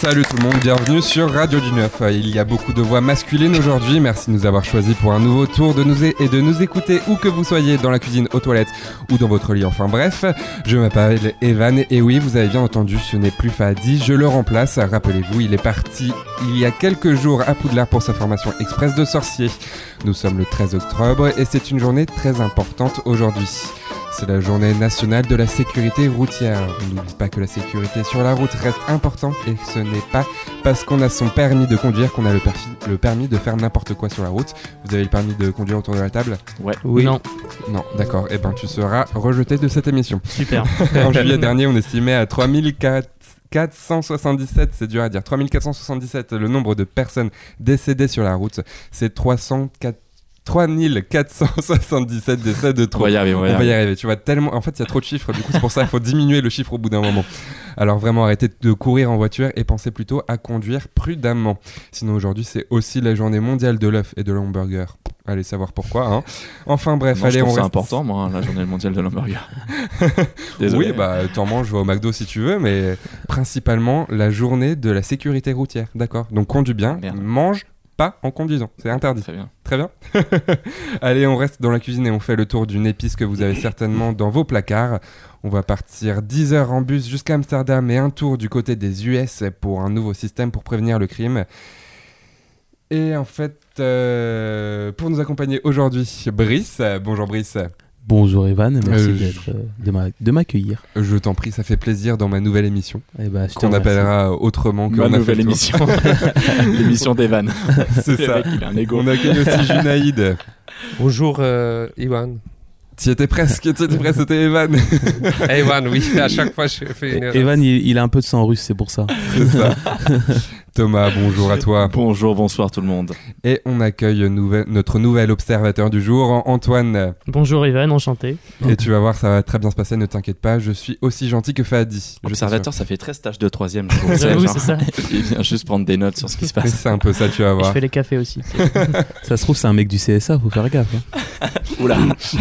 Salut tout le monde, bienvenue sur Radio du Neuf. Il y a beaucoup de voix masculines aujourd'hui. Merci de nous avoir choisis pour un nouveau tour de nous et de nous écouter où que vous soyez, dans la cuisine, aux toilettes ou dans votre lit. Enfin bref, je m'appelle Evan et oui, vous avez bien entendu, ce n'est plus Fadi, je le remplace. Rappelez-vous, il est parti il y a quelques jours à Poudlard pour sa formation express de sorcier. Nous sommes le 13 octobre et c'est une journée très importante aujourd'hui. C'est la journée nationale de la sécurité routière. On n'oublie pas que la sécurité sur la route reste importante et ce n'est pas parce qu'on a son permis de conduire qu'on a le, le, permis de faire n'importe quoi sur la route. Vous avez le permis de conduire autour de la table? Ouais. Oui. Non. Non, d'accord. Eh ben, tu seras rejeté de cette émission. Super. en juillet dernier, on estimait à 3477, c'est dur à dire, 3477 le nombre de personnes décédées sur la route. C'est 304 3477 décès de trop. On va y arriver, on va y, on va y arriver. Tu vois, tellement. En fait, il y a trop de chiffres, du coup, c'est pour ça qu'il faut diminuer le chiffre au bout d'un moment. Alors, vraiment, arrêtez de courir en voiture et pensez plutôt à conduire prudemment. Sinon, aujourd'hui, c'est aussi la journée mondiale de l'œuf et de l'hamburger. Allez savoir pourquoi. Hein. Enfin, bref, allez, je on reste. important, moi, la journée mondiale de l'hamburger. oui, bah, t'en manges, au McDo si tu veux, mais principalement la journée de la sécurité routière. D'accord Donc, conduis bien, Merde. mange pas en conduisant. C'est interdit. Très bien. Très bien. Allez, on reste dans la cuisine et on fait le tour d'une épice que vous avez certainement dans vos placards. On va partir 10 heures en bus jusqu'à Amsterdam et un tour du côté des US pour un nouveau système pour prévenir le crime. Et en fait, euh, pour nous accompagner aujourd'hui, Brice. Bonjour Brice. Bonjour Evan, merci Euh, d'être, euh, de m'a- de m'accueillir. Je t'en prie, ça fait plaisir dans ma nouvelle émission, Eh ben, qu'on appellera autrement que Ma a nouvelle émission. L'émission d'Evan. C'est ça. il a un. On accueille aussi Junaïd. Bonjour euh, Iwan. Tu étais presque, tu étais presque, c'était Evan. Iwan, oui, à chaque fois je fais une erreur. Evan, il, il a un peu de sang russe, c'est pour ça. C'est ça. Thomas, bonjour à toi. Bonjour, bonsoir tout le monde. Et on accueille nouvel- notre nouvel observateur du jour, Antoine. Bonjour Ivan, enchanté. Et tu vas voir, ça va très bien se passer, ne t'inquiète pas, je suis aussi gentil que Fadi. Observateur, ça fait très stage de troisième. J'avoue, c'est ça. Il vient juste prendre des notes sur ce qui se passe. C'est un peu ça, tu vas Et je voir. fais les cafés aussi. Ça se trouve, c'est un mec du CSA, faut faire gaffe. hein. Oula.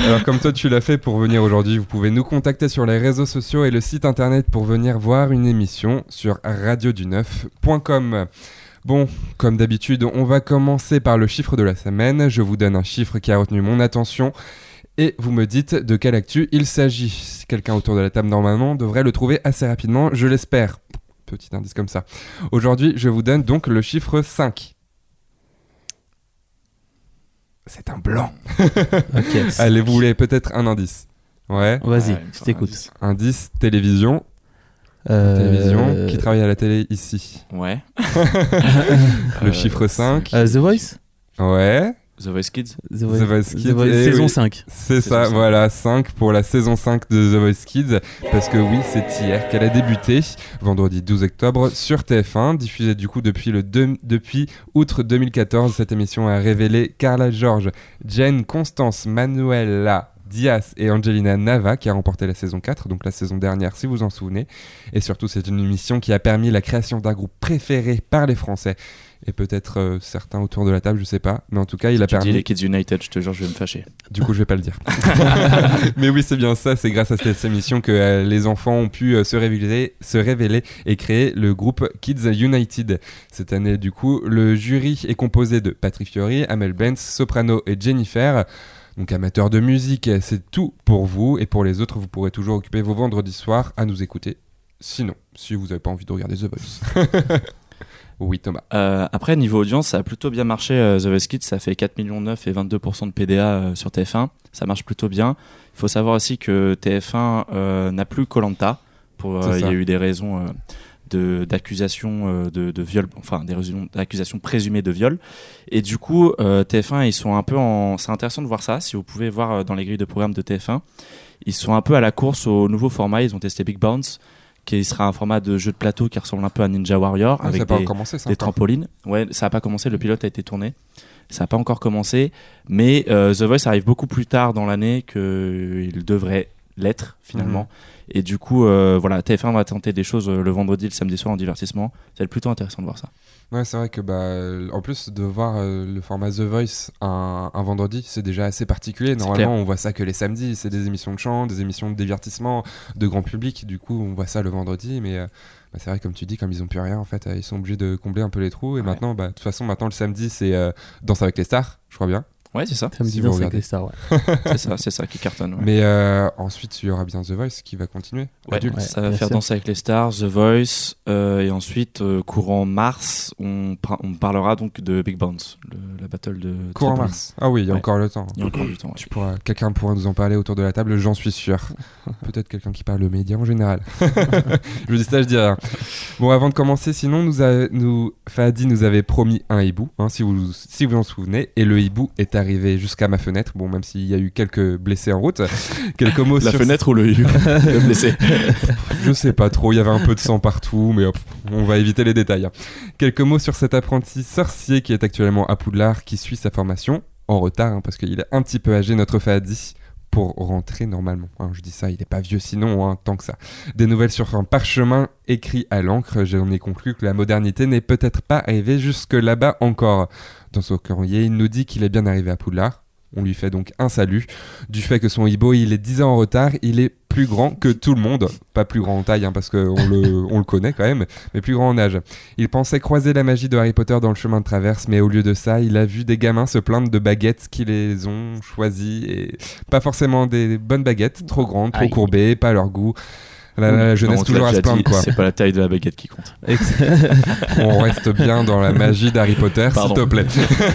Alors comme toi tu l'as fait pour venir aujourd'hui, vous pouvez nous contacter sur les réseaux sociaux et le site internet pour venir voir une émission sur Bon, comme d'habitude, on va commencer par le chiffre de la semaine. Je vous donne un chiffre qui a retenu mon attention et vous me dites de quelle actu il s'agit. Quelqu'un autour de la table normalement devrait le trouver assez rapidement, je l'espère. Petit indice comme ça. Aujourd'hui, je vous donne donc le chiffre 5. C'est un blanc. Allez, vous voulez peut-être un indice Ouais. Vas-y, Ouais, je t'écoute. indice. Indice, télévision. Euh, Télévision. Qui travaille à la télé ici Ouais. Le Euh, chiffre 5. euh, The Voice Ouais. The Voice Kids. The Voice, The Voice Kids, The Voice, saison oui. 5. C'est ça, voilà, 5 pour la saison 5 de The Voice Kids. Parce que oui, c'est hier qu'elle a débuté, vendredi 12 octobre, sur TF1, diffusée du coup depuis, le deux- depuis août 2014. Cette émission a révélé Carla George, Jen Constance, Manuela Diaz et Angelina Nava qui a remporté la saison 4, donc la saison dernière si vous en souvenez. Et surtout, c'est une émission qui a permis la création d'un groupe préféré par les Français. Et peut-être euh, certains autour de la table, je sais pas. Mais en tout cas, il a Tu dis permis. les Kids United, je te jure, je vais me fâcher. Du coup, je vais pas le dire. Mais oui, c'est bien ça. C'est grâce à cette émission que euh, les enfants ont pu euh, se, révéler, se révéler et créer le groupe Kids United. Cette année, du coup, le jury est composé de Patrick Fiori, Amel Benz, Soprano et Jennifer. Donc, amateurs de musique, c'est tout pour vous. Et pour les autres, vous pourrez toujours occuper vos vendredis soirs à nous écouter. Sinon, si vous n'avez pas envie de regarder The Voice. oui, Thomas. Euh, après, niveau audience, ça a plutôt bien marché. euh, The Voice Kids, ça fait 4 millions 9 et 22% de PDA euh, sur TF1. Ça marche plutôt bien. Il faut savoir aussi que TF1 euh, n'a plus Colanta. Il y a eu des raisons euh, de d'accusation euh, de, de viol, enfin des raisons d'accusations présumées de viol. Et du coup, euh, TF1, ils sont un peu en. C'est intéressant de voir ça. Si vous pouvez voir euh, dans les grilles de programme de TF1, ils sont un peu à la course au nouveau format. Ils ont testé Big Bounce, qui sera un format de jeu de plateau qui ressemble un peu à Ninja Warrior Ah, avec des, pas commencé, ça des encore. trampolines. Ouais, ça n'a pas commencé, le pilote a été tourné. Ça n'a pas encore commencé, mais euh, The Voice arrive beaucoup plus tard dans l'année qu'il devrait l'être finalement. Et du coup, euh, voilà, TF1 va tenter des choses euh, le vendredi, le samedi soir en divertissement. Ça va être plutôt intéressant de voir ça. Ouais, c'est vrai que bah, euh, en plus de voir euh, le format The Voice un, un vendredi, c'est déjà assez particulier. Normalement, on voit ça que les samedis. C'est des émissions de chant, des émissions de divertissement, de grand public. Du coup, on voit ça le vendredi. Mais euh, bah, c'est vrai, comme tu dis, comme ils ont plus rien, en fait, euh, ils sont obligés de combler un peu les trous. Et Ouais. maintenant, bah, de toute façon, maintenant le samedi, c'est Danse avec les stars, je crois bien. Ouais, c'est ça. Ça me Si dit vous bien, c'est regardez. les stars, ouais. c'est ça, c'est ça qui cartonne. ouais. Mais euh, ensuite, il y aura bien The Voice qui va continuer. Ouais, Adulte. Ouais, ça va faire sûr. danser avec les stars, The Voice, euh, et ensuite euh, courant mars, on, par- on parlera donc de Big Bounce, le- la battle de Courant mars. Ah oui, il y a Ouais. encore le temps. Il y a encore du temps. ouais. Tu pourras, quelqu'un pourra nous en parler autour de la table, j'en suis sûr. Peut-être quelqu'un qui parle aux médias en général. je dis ça, je dis rien. Bon, avant de commencer, sinon, nous, a, nous Fadi nous avait promis un hibou, hein, si, vous, si vous en souvenez, et le hibou est arrivé jusqu'à ma fenêtre. Bon, même s'il y a eu quelques blessés en route, quelques mots La sur fenêtre ou le, le blessé je sais pas trop, il y avait un peu de sang partout, mais hop, on va éviter les détails. Quelques mots sur cet apprenti sorcier qui est actuellement à Poudlard, qui suit sa formation, en retard, hein, parce qu'il est un petit peu âgé, notre Fadi, pour rentrer normalement. hein. je dis ça, il est pas vieux sinon, hein, tant que ça. Des nouvelles sur un parchemin écrit à l'encre, j'en ai conclu que la modernité n'est peut-être pas arrivée jusque là-bas encore. Dans son courrier, il nous dit qu'il est bien arrivé à Poudlard. On lui fait donc un salut. Du fait que son hibou, il est 10 ans en retard, il est plus grand que tout le monde. Pas plus grand en taille, hein, parce qu'on le, on le connaît quand même, mais plus grand en âge. Il pensait croiser la magie de Harry Potter dans le chemin de traverse, mais au lieu de ça, il a vu des gamins se plaindre de baguettes qui les ont choisies, et pas forcément des bonnes baguettes, trop grandes, trop courbées, pas à leur goût. La, la jeunesse Non, toujours à se dit, plaindre, quoi. C'est pas la taille de la baguette qui compte. On reste bien dans la magie d'Harry Potter, s'il te plaît.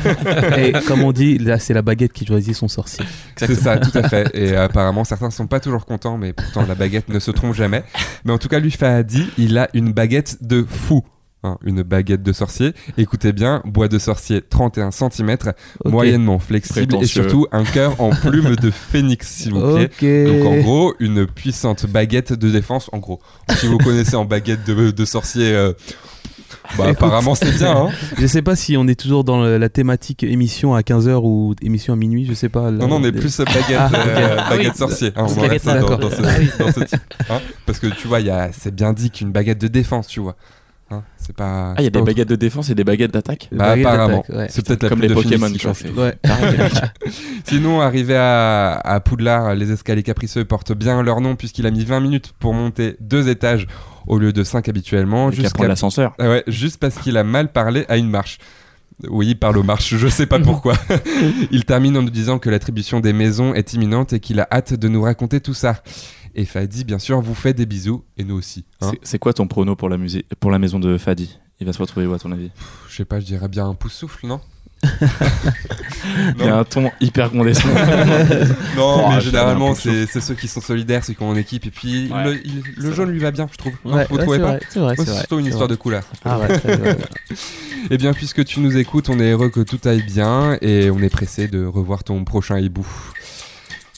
Et comme on dit, là, c'est la baguette qui choisit son sorcier. C'est ça, tout à fait. Et apparemment, certains sont pas toujours contents, mais pourtant la baguette ne se trompe jamais. Mais en tout cas, lui, Fahadi, il a une baguette de fou. Hein, une baguette de sorcier. Écoutez bien, bois de sorcier 31 cm, moyennement flexible et surtout un cœur en plume de phénix, s'il vous plaît. Donc en gros, une puissante baguette de défense. En gros, si vous connaissez en baguette de, de sorcier, euh, bah, Écoute. apparemment c'est bien. Hein Je sais pas si on est toujours dans la thématique émission à 15h ou émission à minuit, je sais pas. là, non, non, on est des- plus baguette, Ah, euh, Ah baguette oui. sorcier. Hein, on en Baguette reste dans, d'accord. dans ce, Ah dans ce type. hein. Parce que tu vois, il y a- c'est bien dit qu'une baguette de défense, tu vois. Hein, c'est pas. Ah, il y a des autre- baguettes de défense et des baguettes d'attaque Bah, baguettes apparemment. ouais. C'est peut-être la Comme plume les Pokémon, change tout. Ouais. Sinon, arrivé à, à Poudlard, les escaliers capricieux portent bien leur nom puisqu'il a mis 20 minutes pour monter deux étages au lieu de 5 habituellement. Jusqu'à l'ascenseur. Ah ouais, juste parce qu'il a mal parlé à une marche. Oui, il parle aux marches, je sais pas pourquoi. il termine en nous disant que l'attribution des maisons est imminente et qu'il a hâte de nous raconter tout ça. Et Fadi, bien sûr, vous fait des bisous, et nous aussi. hein. C'est- quoi ton prono pour la, musée, pour la maison de Fadi? Il va se retrouver où à ton avis? Je sais pas, je dirais bien un pouce souffle, non? Il y a un ton hyper condescendant. Non, Oh, mais généralement, c'est ceux qui sont solidaires, ceux qui ont en équipe, et puis Ouais. le, il- le jaune lui va bien, je trouve. Ouais, vous ouais, trouvez c'est pas? vrai, c'est surtout une histoire vrai. de couleur. Ah ouais, très bien. Eh bien, puisque tu nous écoutes, on est heureux que tout aille bien et on est pressé de revoir ton prochain hibou.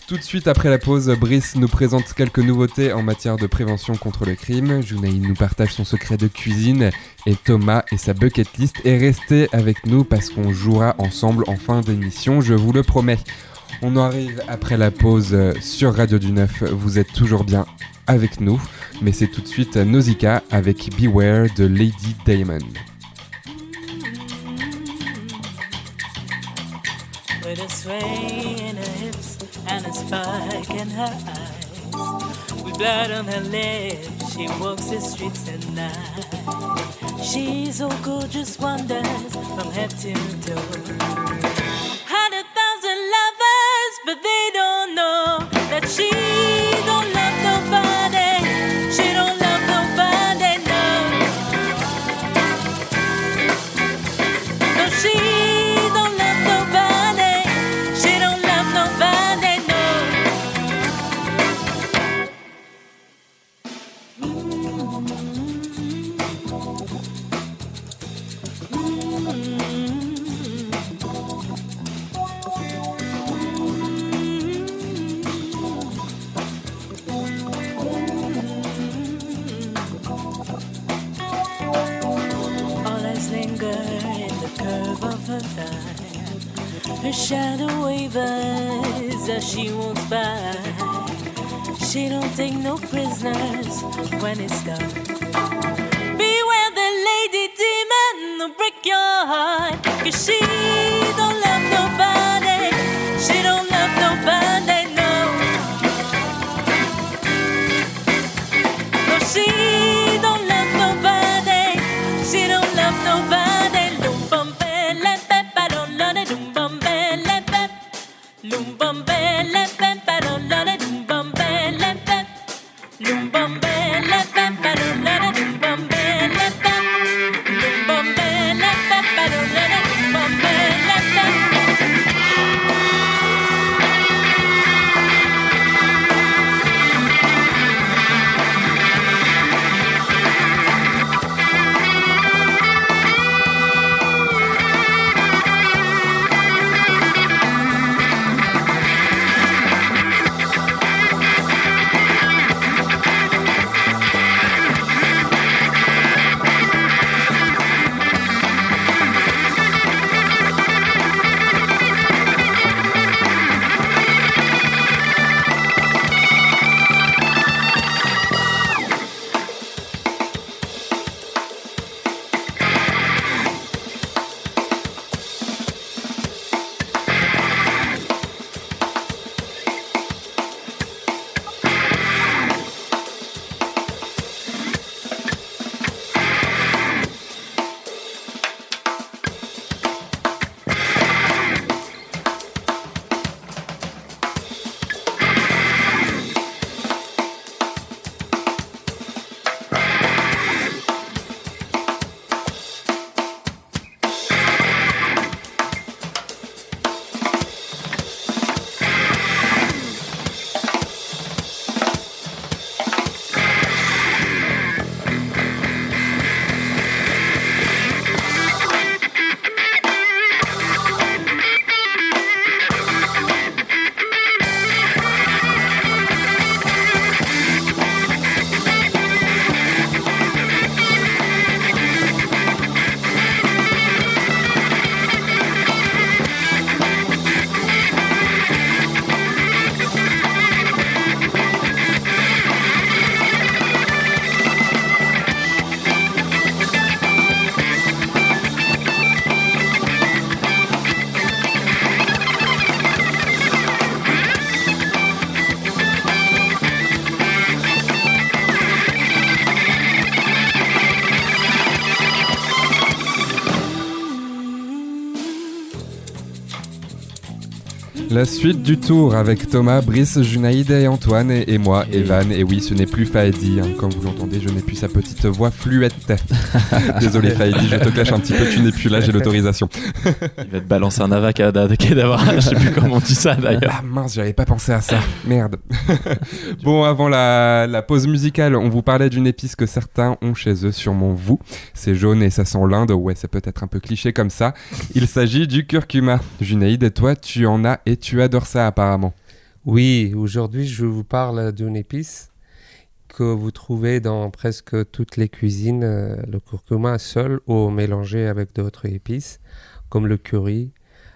Tout de suite après la pause, Brice nous présente quelques nouveautés en matière de prévention contre le crime. Junaï nous partage son secret de cuisine et Thomas et sa bucket list. Et restez avec nous parce qu'on jouera ensemble en fin d'émission, je vous le promets. On arrive après la pause euh, sur Radio du Neuf. Vous êtes toujours bien avec nous, mais c'est tout de suite Nausicaa avec Beware de Lady Damon. And a spike in her eyes. With blood on her lips, she walks the streets at night. She's so gorgeous wonders from head to toe. Hundred thousand lovers, but they don't know that she take no prisoners when it's done. La suite du tour avec Thomas, Brice, Junaïd et Antoine et, et moi, Evan. Et oui, ce n'est plus Faedi. hein. Comme vous l'entendez, je n'ai plus sa petite voix fluette. Désolé Faedi, je te cache un petit peu, tu n'es plus là, j'ai l'autorisation. Il va te balancer un avacada d'avoir. Je sais plus comment on dit ça d'ailleurs. Ah mince, j'avais pas pensé à ça. Merde. bon, avant la, la pause musicale, on vous parlait d'une épice que certains ont chez eux, sûrement vous. C'est jaune et ça sent l'Inde. Ouais, c'est peut-être un peu cliché comme ça. Il s'agit du curcuma. Junaïd, et toi, tu en as et tu adores ça apparemment. Oui, aujourd'hui je vous parle d'une épice que vous trouvez dans presque toutes les cuisines, euh, le curcuma seul ou mélangé avec d'autres épices comme le curry.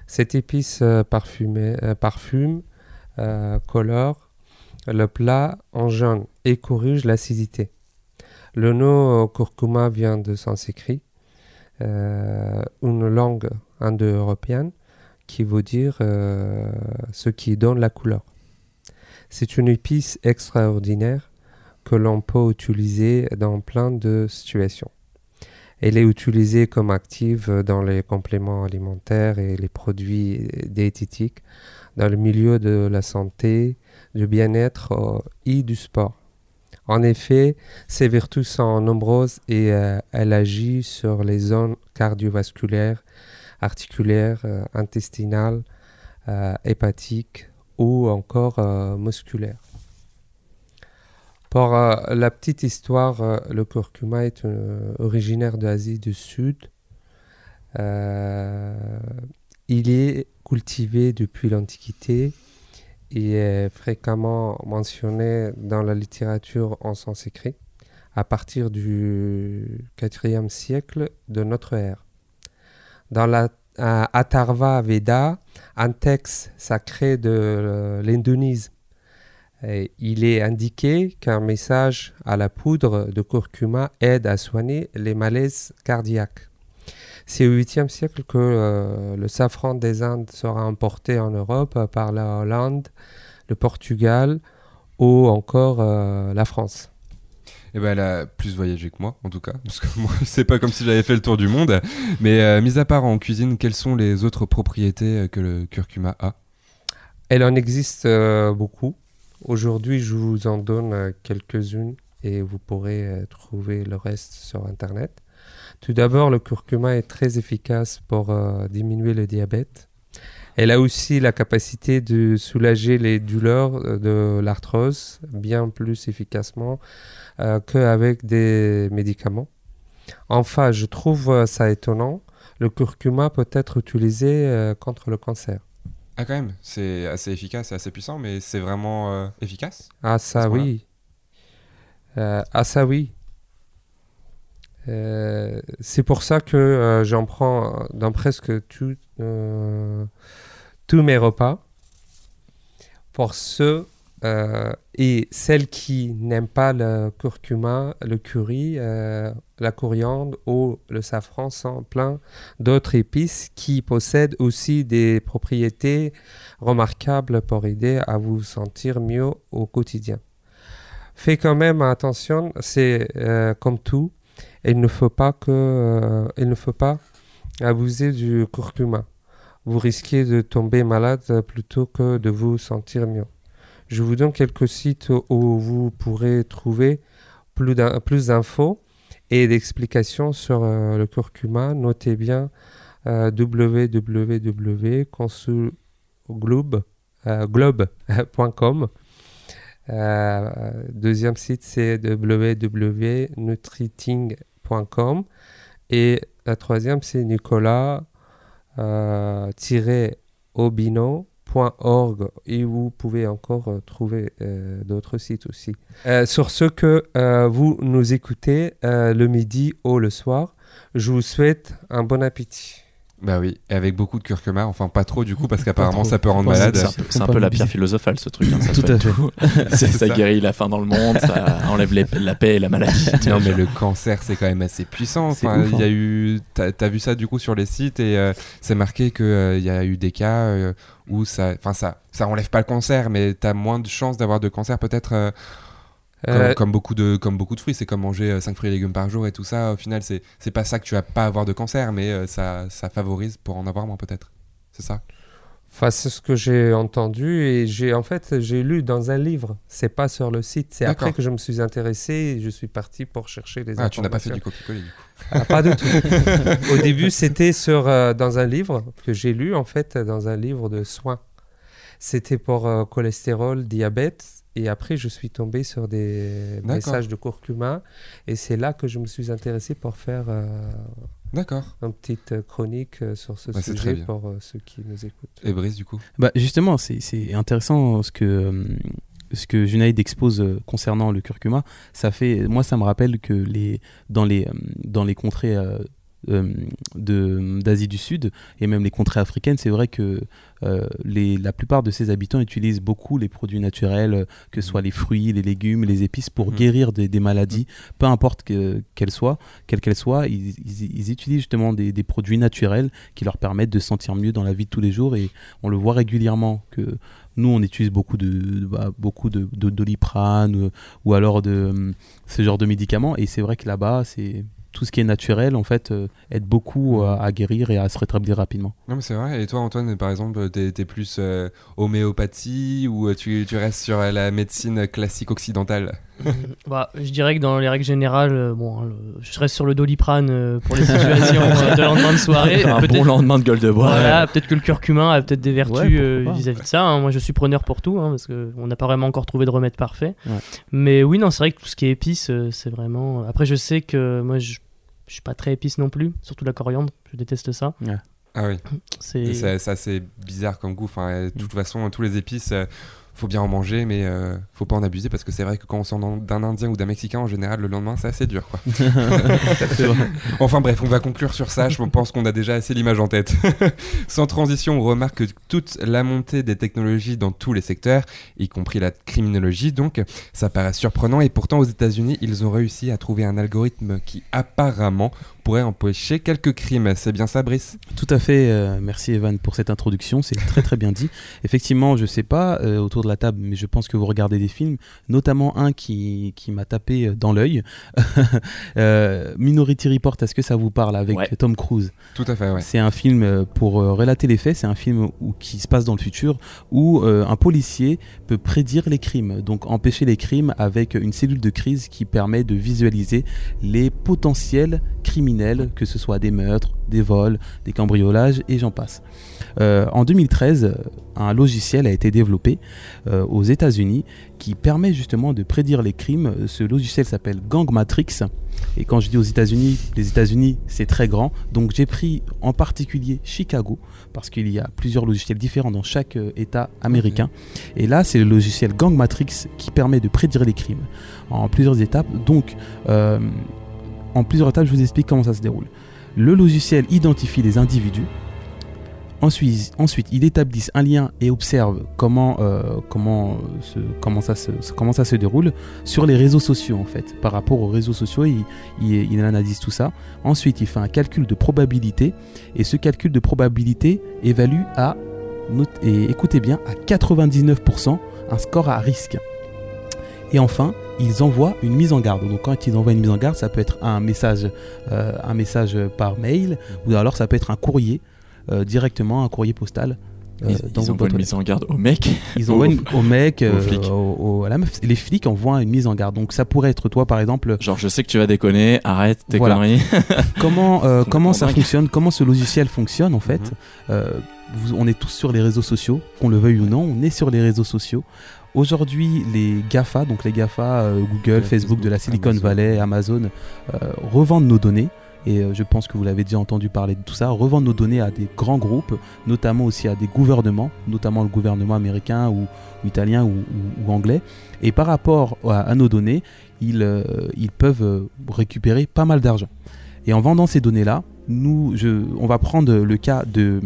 Cette épice euh, euh, parfume, colore le plat en jaune et corrige l'acidité. Le nom curcuma vient de sanskrit, une langue indo-européenne qui veut dire euh, ce qui donne la couleur. C'est une épice extraordinaire que l'on peut utiliser dans plein de situations. Elle est utilisée comme active dans les compléments alimentaires et les produits diététiques, dans le milieu de la santé, du bien-être euh, et du sport. En effet, ses vertus sont nombreuses et euh, elle agit sur les zones cardiovasculaires, articulaires, euh, intestinales, euh, hépatiques ou encore euh, musculaires. Pour la petite histoire, le curcuma est originaire d'Asie du Sud. Il est cultivé depuis l'Antiquité et est fréquemment mentionné dans la littérature en sanskrit à partir du 4e siècle de notre ère. Dans la euh, Atharva Veda, un texte sacré de euh, l'hindouisme, Et il est indiqué qu'un message à la poudre de curcuma aide à soigner les malaises cardiaques. C'est au 8e siècle que euh, le safran des Indes sera importé en Europe par la Hollande, le Portugal ou encore la France. Et ben, elle a plus voyagé que moi, en tout cas. Parce que moi, c'est pas comme si j'avais fait le tour du monde. Mais euh, mis à part en cuisine, quelles sont les autres propriétés euh, que le curcuma a? Elle en existe euh, beaucoup. Aujourd'hui, je vous en donne euh, quelques-unes et vous pourrez trouver le reste sur Internet. Tout d'abord, le curcuma est très efficace pour diminuer le diabète. Elle a aussi la capacité de soulager les douleurs de l'arthrose bien plus efficacement qu'avec des médicaments. Enfin, je trouve euh, ça étonnant. Le curcuma peut être utilisé euh, contre le cancer. Ah, quand même, c'est assez efficace, c'est assez puissant, mais c'est vraiment euh, efficace? Ah ça oui. Euh, ah ça oui. Euh, c'est pour ça que euh, j'en prends dans presque tout, euh, tous mes repas. Pour ceux euh, et celles qui n'aiment pas le curcuma, le curry, euh, la coriandre ou le safran sont plein d'autres épices qui possèdent aussi des propriétés remarquables pour aider à vous sentir mieux au quotidien. Faites quand même attention, c'est euh, comme tout, il ne faut pas il ne faut pas abuser du curcuma. Vous risquez de tomber malade plutôt que de vous sentir mieux. Je vous donne quelques sites où vous pourrez trouver plus d'in- plus d'infos et d'explications sur euh, le curcuma. Notez bien euh, euh. Euh, deuxième site, c'est www.nutriting.com. Et la troisième, c'est Nicolas euh, obino.org et vous pouvez encore euh, trouver euh, d'autres sites aussi. Euh, sur ce que euh, vous nous écoutez euh, le midi ou le soir, je vous souhaite un bon appétit. Bah oui, et avec beaucoup de curcuma, enfin pas trop du coup, parce qu'apparemment ça peut rendre Ouais, malade. C'est un peu, c'est un peu la pierre philosophale ce truc. hein, ça Tout à fait. tout. Ça ça. guérit la faim dans le monde, ça enlève les- la paix et la maladie. Non mais le cancer c'est quand même assez puissant. Enfin, ouf, y a hein. eu, t'as as vu ça du coup sur les sites et euh, c'est marqué que euh, y a eu des cas euh, où ça, enfin ça, ça enlève pas le cancer, mais t'as moins de chances d'avoir de cancer peut-être. Euh, comme, Euh, comme beaucoup de comme beaucoup de fruits, c'est comme manger 5 fruits et légumes par jour et tout ça. Au final, c'est c'est pas ça que tu vas pas avoir de cancer, mais euh, ça ça favorise pour en avoir moins peut-être. C'est ça? Enfin, c'est ce que j'ai entendu et j'ai en fait j'ai lu dans un livre. C'est pas sur le site. C'est après que je me suis intéressé et je suis parti pour chercher les Ah, tu n'as pas fait du coup. Ah, pas du tout. Au début, c'était sur euh, dans un livre que j'ai lu en fait dans un livre de soins. C'était pour euh, cholestérol, diabète. Et après, je suis tombé sur des messages de curcuma. Et c'est là que je me suis intéressé pour faire euh, une petite euh, chronique euh, sur ce très sujet pour euh, ceux qui nous écoutent. Et Brice du coup? Bah justement, c'est c'est intéressant ce que euh, ce que Junaid expose euh, concernant le curcuma. Ça fait, moi, ça me rappelle que les dans les euh, dans les contrées euh, euh, de d'Asie du Sud et même les contrées africaines, c'est vrai que euh, les, la plupart de ces habitants utilisent beaucoup les produits naturels, euh, que ce soit les fruits, les légumes, les épices, pour Mhm. guérir des, des maladies, peu importe que- qu'elles soient, quelles qu'elles soient. Ils, ils- ils utilisent justement des, des produits naturels qui leur permettent de se sentir mieux dans la vie de tous les jours et on le voit régulièrement que nous on utilise beaucoup de bah, beaucoup de, de doliprane ou, ou alors de euh, ce genre de médicaments et c'est vrai que là-bas c'est tout ce qui est naturel en fait euh, aide beaucoup à, à guérir et à se rétablir rapidement. Non mais c'est vrai. Et toi Antoine, par exemple, t'es es plus euh, homéopathie ou euh, tu, tu restes sur euh, la médecine classique occidentale? Bah, je dirais que dans les règles générales, euh, bon, hein, le- je reste sur le doliprane euh, pour les situations euh, de lendemain de soirée. un Peut-être- bon lendemain de gueule de bois. Voilà, peut-être que le curcuma a peut-être des vertus Ouais, pourquoi euh, pas. vis-à-vis de ça. hein. Moi, je suis preneur pour tout, hein, parce qu'on n'a pas vraiment encore trouvé de remède parfait. Ouais. Mais oui, non, c'est vrai que tout ce qui est épice, euh, c'est vraiment. Après, je sais que moi, je, je suis pas très épice non plus, surtout la coriandre. Je déteste ça. Ah oui. C'est. Et C'est c'est assez bizarre comme goût. Enfin, euh, de toute façon, tous les épices, euh, faut bien en manger, mais euh, faut pas en abuser parce que c'est vrai que quand on sort d'un Indien ou d'un Mexicain, en général, le lendemain, c'est assez dur. Quoi. Enfin bref, on va conclure sur ça. Je pense qu'on a déjà assez l'image en tête. Sans transition, on remarque que toute la montée des technologies dans tous les secteurs, y compris la criminologie, donc ça paraît surprenant. Et pourtant, aux États-Unis, ils ont réussi à trouver un algorithme qui apparemment pourrait empêcher quelques crimes. C'est bien ça, Brice? Tout à fait. euh, merci Evan pour cette introduction. C'est très très bien dit. Effectivement, je sais pas euh, autour de la table, mais je pense que vous regardez des films, notamment un qui, qui m'a tapé euh, dans l'œil. Euh, Minority Report, est-ce que ça vous parle avec Ouais. Tom Cruise? Tout à fait, ouais. C'est un film pour euh, relater les faits. C'est un film où, qui se passe dans le futur où euh, un policier peut prédire les crimes, donc empêcher les crimes avec une cellule de crise qui permet de visualiser les potentiels criminels, que ce soit des meurtres, des vols, des cambriolages et j'en passe. Euh, en 2013, euh, un logiciel a été développé euh, aux États-Unis qui permet justement de prédire les crimes. Ce logiciel s'appelle Gang Matrix. Et quand je dis aux États-Unis, les États-Unis, c'est très grand. Donc j'ai pris en particulier Chicago, parce qu'il y a plusieurs logiciels différents dans chaque État américain. Et là, c'est le logiciel Gang Matrix qui permet de prédire les crimes en plusieurs étapes. Donc, en plusieurs étapes, je vous explique comment ça se déroule. Le logiciel identifie les individus. Ensuite, ensuite, il établit un lien et observe comment, euh, comment, se- comment, ça se, comment ça se déroule sur les réseaux sociaux en fait. Par rapport aux réseaux sociaux, il, analyse tout ça. Ensuite, il fait un calcul de probabilité et ce calcul de probabilité évalue à, écoutez bien, à 99% un score à risque. Et enfin, ils envoient une mise en garde. Donc quand ils envoient une mise en garde, ça peut être un message, euh, un message par mail ou alors ça peut être un courrier euh, directement, un courrier postal. euh, Ils, dans ils votre envoient une mise en garde au mec. ils envoient Au- une- au mec, euh, au- au- à la meuf. Les flics envoient une mise en garde. Donc ça pourrait être toi, par exemple. Genre, je sais que tu vas déconner, arrête tes Voilà. conneries. Comment, euh, comment ça dingue. fonctionne Comment ce logiciel fonctionne en fait vous- On est tous sur les réseaux sociaux, qu'on le veuille ou non. On est sur les réseaux sociaux. Aujourd'hui, les GAFA, donc les GAFA, euh, Google, Facebook, de la Silicon Amazon. Valley, Amazon, euh, revendent nos données. Et euh, je pense que vous l'avez déjà entendu parler de tout ça, revendent nos données à des grands groupes, notamment aussi à des gouvernements, notamment le gouvernement américain ou, ou italien ou, ou- ou anglais. Et par rapport à, à nos données, ils, euh, ils peuvent récupérer pas mal d'argent. Et en vendant ces données-là, nous, je, on va prendre le cas de,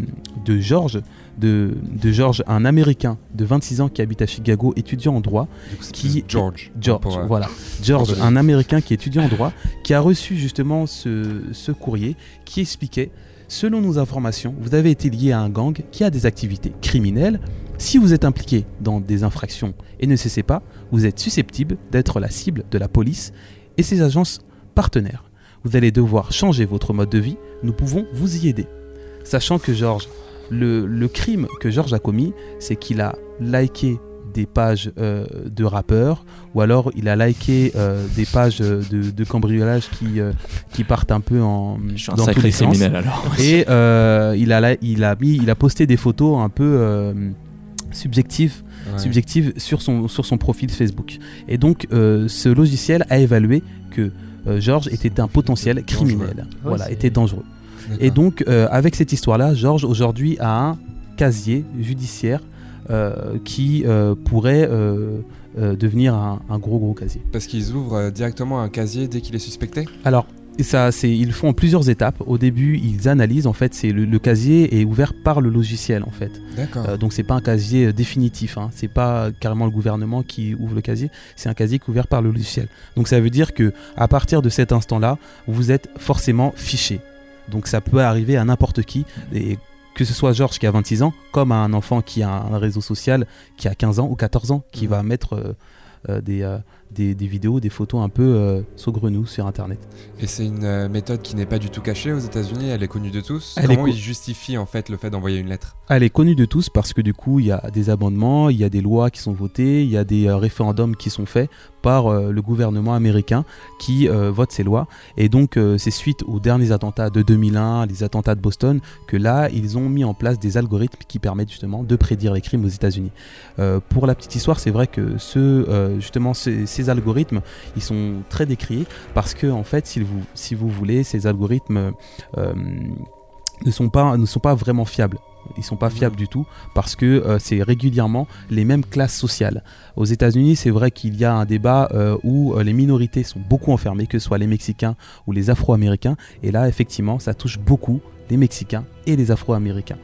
de George, de, de George, un Américain de 26 ans qui habite à Chicago, étudiant en droit, Qui- George. George, euh, voilà. George, un Américain qui est étudiant en droit, qui a reçu justement ce, ce courrier qui expliquait, selon nos informations, vous avez été lié à un gang qui a des activités criminelles. Si vous êtes impliqué dans des infractions et ne cessez pas, vous êtes susceptible d'être la cible de la police et ses agences partenaires. Vous allez devoir changer votre mode de vie, nous pouvons vous y aider. Sachant que George, le, le crime que George a commis, c'est qu'il a liké des pages euh, de rappeurs ou alors il a liké euh, des pages euh, de, de cambriolage qui, euh, qui partent un peu en Je suis un dans tous sacré les sens. alors. Et euh, il, a, la- il, a mis, il a posté des photos un peu euh, subjectives ouais. subjective sur son, sur son profil Facebook. Et donc, euh, ce logiciel a évalué que euh, Georges était un potentiel criminel. voilà, était dangereux. Et donc, euh, avec cette histoire-là, Georges aujourd'hui a un casier judiciaire euh, qui euh, pourrait devenir un, un gros gros casier. Parce qu'ils ouvrent directement un casier dès qu'il est suspecté? Alors, ça, c'est, ils font en plusieurs étapes. Au début, ils analysent. En fait, c'est le, le casier est ouvert par le logiciel. En fait, D'accord. Euh, donc c'est pas un casier définitif. Hein. C'est pas carrément le gouvernement qui ouvre le casier. C'est un casier qui est ouvert par le logiciel. Donc ça veut dire que à partir de cet instant-là, vous êtes forcément fiché. Donc ça peut arriver à n'importe qui. Et que ce soit Georges qui a 26 ans, comme à un enfant qui a un réseau social qui a 15 ans ou 14 ans, qui Mhm. va mettre euh, euh, des, euh, des, des vidéos, des photos un peu euh, saugrenues sur Internet. Et c'est une euh, méthode qui n'est pas du tout cachée aux États-Unis, elle est connue de tous. Elle Comment co- ils justifient en fait le fait d'envoyer une lettre? Elle est connue de tous parce que du coup, il y a des amendements, il y a des lois qui sont votées, il y a des euh, référendums qui sont faits par euh, le gouvernement américain qui vote ces lois. Et donc, c'est suite aux derniers attentats de 2001, les attentats de Boston, que là, ils ont mis en place des algorithmes qui permettent justement de prédire les crimes aux États-Unis. Pour la petite histoire, c'est vrai que ce, justement, ces, ces algorithmes, ils sont très décriés parce que, en fait, si vous, si vous voulez, ces algorithmes euh, ne, sont pas, ne sont pas vraiment fiables. Ils sont pas fiables du tout parce que euh, c'est régulièrement les mêmes classes sociales. Aux États-Unis, c'est vrai qu'il y a un débat euh, où euh, les minorités sont beaucoup enfermées, que ce soit les Mexicains ou les Afro-Américains. Et là, effectivement, ça touche beaucoup les Mexicains et les Afro-Américains.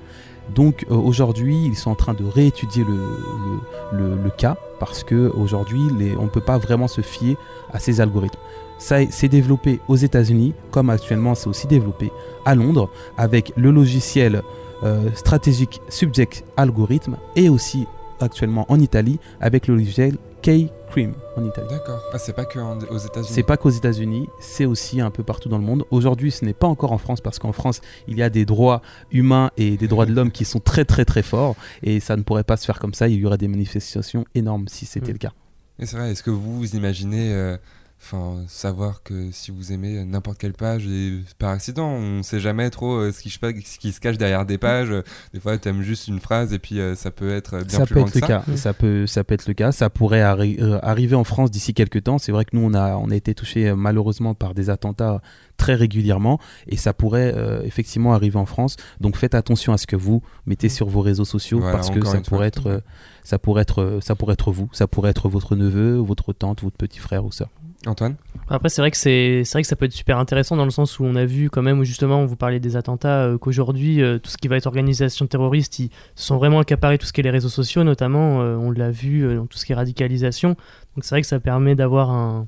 Donc aujourd'hui, ils sont en train de réétudier le, le- le- le cas parce que aujourd'hui, les- on ne peut pas vraiment se fier à ces algorithmes. Ça s'est développé aux États-Unis, comme actuellement c'est aussi développé à Londres, avec le logiciel euh, stratégique Subject Algorithm et aussi actuellement en Italie avec le logiciel K-Cream en Italie. D'accord. Ah, c'est pas que en- aux États-Unis. C'est pas qu'aux États-Unis, c'est aussi un peu partout dans le monde. Aujourd'hui, ce n'est pas encore en France parce qu'en France, il y a des droits humains et des droits de l'homme qui sont très très très forts et ça ne pourrait pas se faire comme ça. Il y aurait des manifestations énormes si c'était Mm. le cas. Et c'est vrai, est-ce que vous, vous imaginez euh, enfin, savoir que si vous aimez n'importe quelle page, et par accident, on ne sait jamais trop euh, ce, qui, ce se cache derrière des pages. Des fois, tu aimes juste une phrase et puis euh, ça peut être bien ça plus peut loin être que le ça. cas. Ça peut, ça peut être le cas. Ça pourrait arri- euh, arriver en France d'ici quelques temps. C'est vrai que nous, on a, on a été touché euh, malheureusement par des attentats très régulièrement et ça pourrait euh, effectivement arriver en France. Donc faites attention à ce que vous mettez sur vos réseaux sociaux Voilà, parce que ça pourrait être, euh, ça pourrait être, ça pourrait être vous, ça pourrait être votre neveu, votre tante, votre petit frère ou sœur. Antoine Après, c'est vrai que vrai que ça peut être super intéressant dans le sens où on a vu quand même justement vous parlez des attentats euh, qu'aujourd'hui euh, tout ce qui va être organisation terroriste, ils sont vraiment accaparés tout ce qui est les réseaux sociaux notamment. euh, on l'a vu dans tout ce qui est radicalisation. Donc c'est vrai que ça permet d'avoir un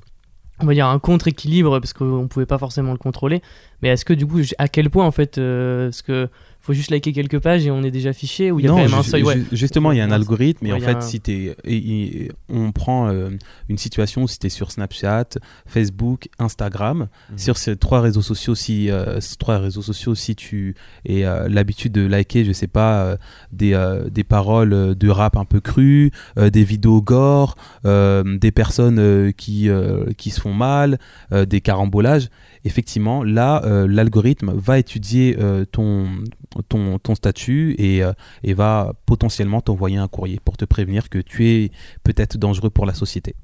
on un contre-équilibre parce qu'on pouvait pas forcément le contrôler. Mais est-ce que du coup, à quel point en fait, parce que faut juste liker quelques pages et on est déjà fiché ou il y a Non, quand même un seuil? ouais. justement, il y a un algorithme, et ouais, en fait, un- si t'es, et- et- on prend euh, une situation, si tu es sur Snapchat, Facebook, Instagram, Mhm. sur ces trois réseaux sociaux, si, euh, ces trois réseaux sociaux, si tu as euh, l'habitude de liker, je sais pas, euh, des, des paroles de rap un peu crues, des vidéos gore, des personnes qui, qui se font mal, des carambolages, effectivement, là, l'algorithme va étudier ton, ton, ton statut et, euh, et va potentiellement t'envoyer un courrier pour te prévenir que tu es peut-être dangereux pour la société.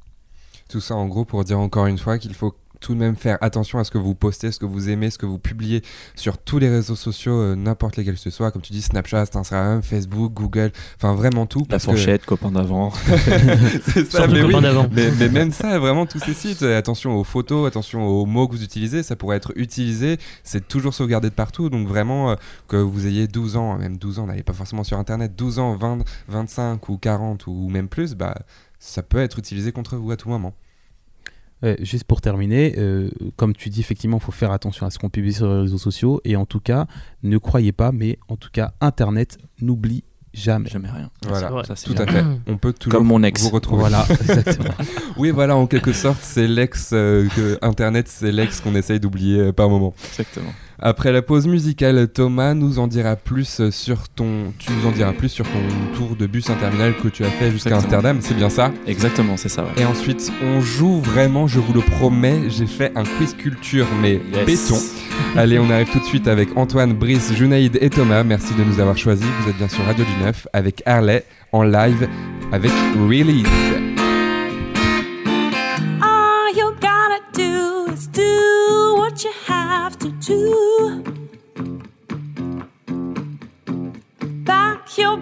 Tout ça en gros pour dire encore une fois qu'il faut tout de même faire attention à ce que vous postez, ce que vous aimez, ce que vous publiez sur tous les réseaux sociaux, euh, n'importe lesquels que ce soit, comme tu dis Snapchat, Instagram, Facebook, Google, enfin vraiment tout. La parce que- fourchette, copain d'avant. c'est ça, oui. mais, mais même ça, vraiment tous ces sites, euh, attention aux photos, attention aux mots que vous utilisez, ça pourrait être utilisé, c'est toujours sauvegardé de partout, donc vraiment euh, que vous ayez 12 ans, même 12 ans, n'allez pas forcément sur internet, 12 ans, 20, 25 ou 40 ou même plus, bah ça peut être utilisé contre vous à tout moment. Euh, juste pour terminer, euh, comme tu dis, effectivement, il faut faire attention à ce qu'on publie sur les réseaux sociaux. Et en tout cas, ne croyez pas, mais en tout cas, Internet n'oublie jamais. Jamais rien. Voilà, vrai. Ça, c'est tout bien. à fait. On peut toujours Comme mon ex. vous retrouver. Voilà, exactement. Oui, voilà, en quelque sorte, c'est l'ex euh, que Internet, c'est l'ex qu'on essaye d'oublier euh, par moment. Exactement. Après la pause musicale, Thomas nous en dira plus sur ton, tu nous en diras plus sur ton tour de bus interminable que tu as fait jusqu'à. Amsterdam, c'est bien ça? Exactement, c'est ça. ouais. Et ensuite, on joue vraiment, je vous le promets, j'ai fait un quiz culture, mais Yes. béton. Allez, on arrive tout de suite avec Antoine, Brice, Junaïd et Thomas. Merci de nous avoir choisis. Vous êtes bien sur Radio du Neuf avec Harley en live avec Release. Do what you have to do. Back your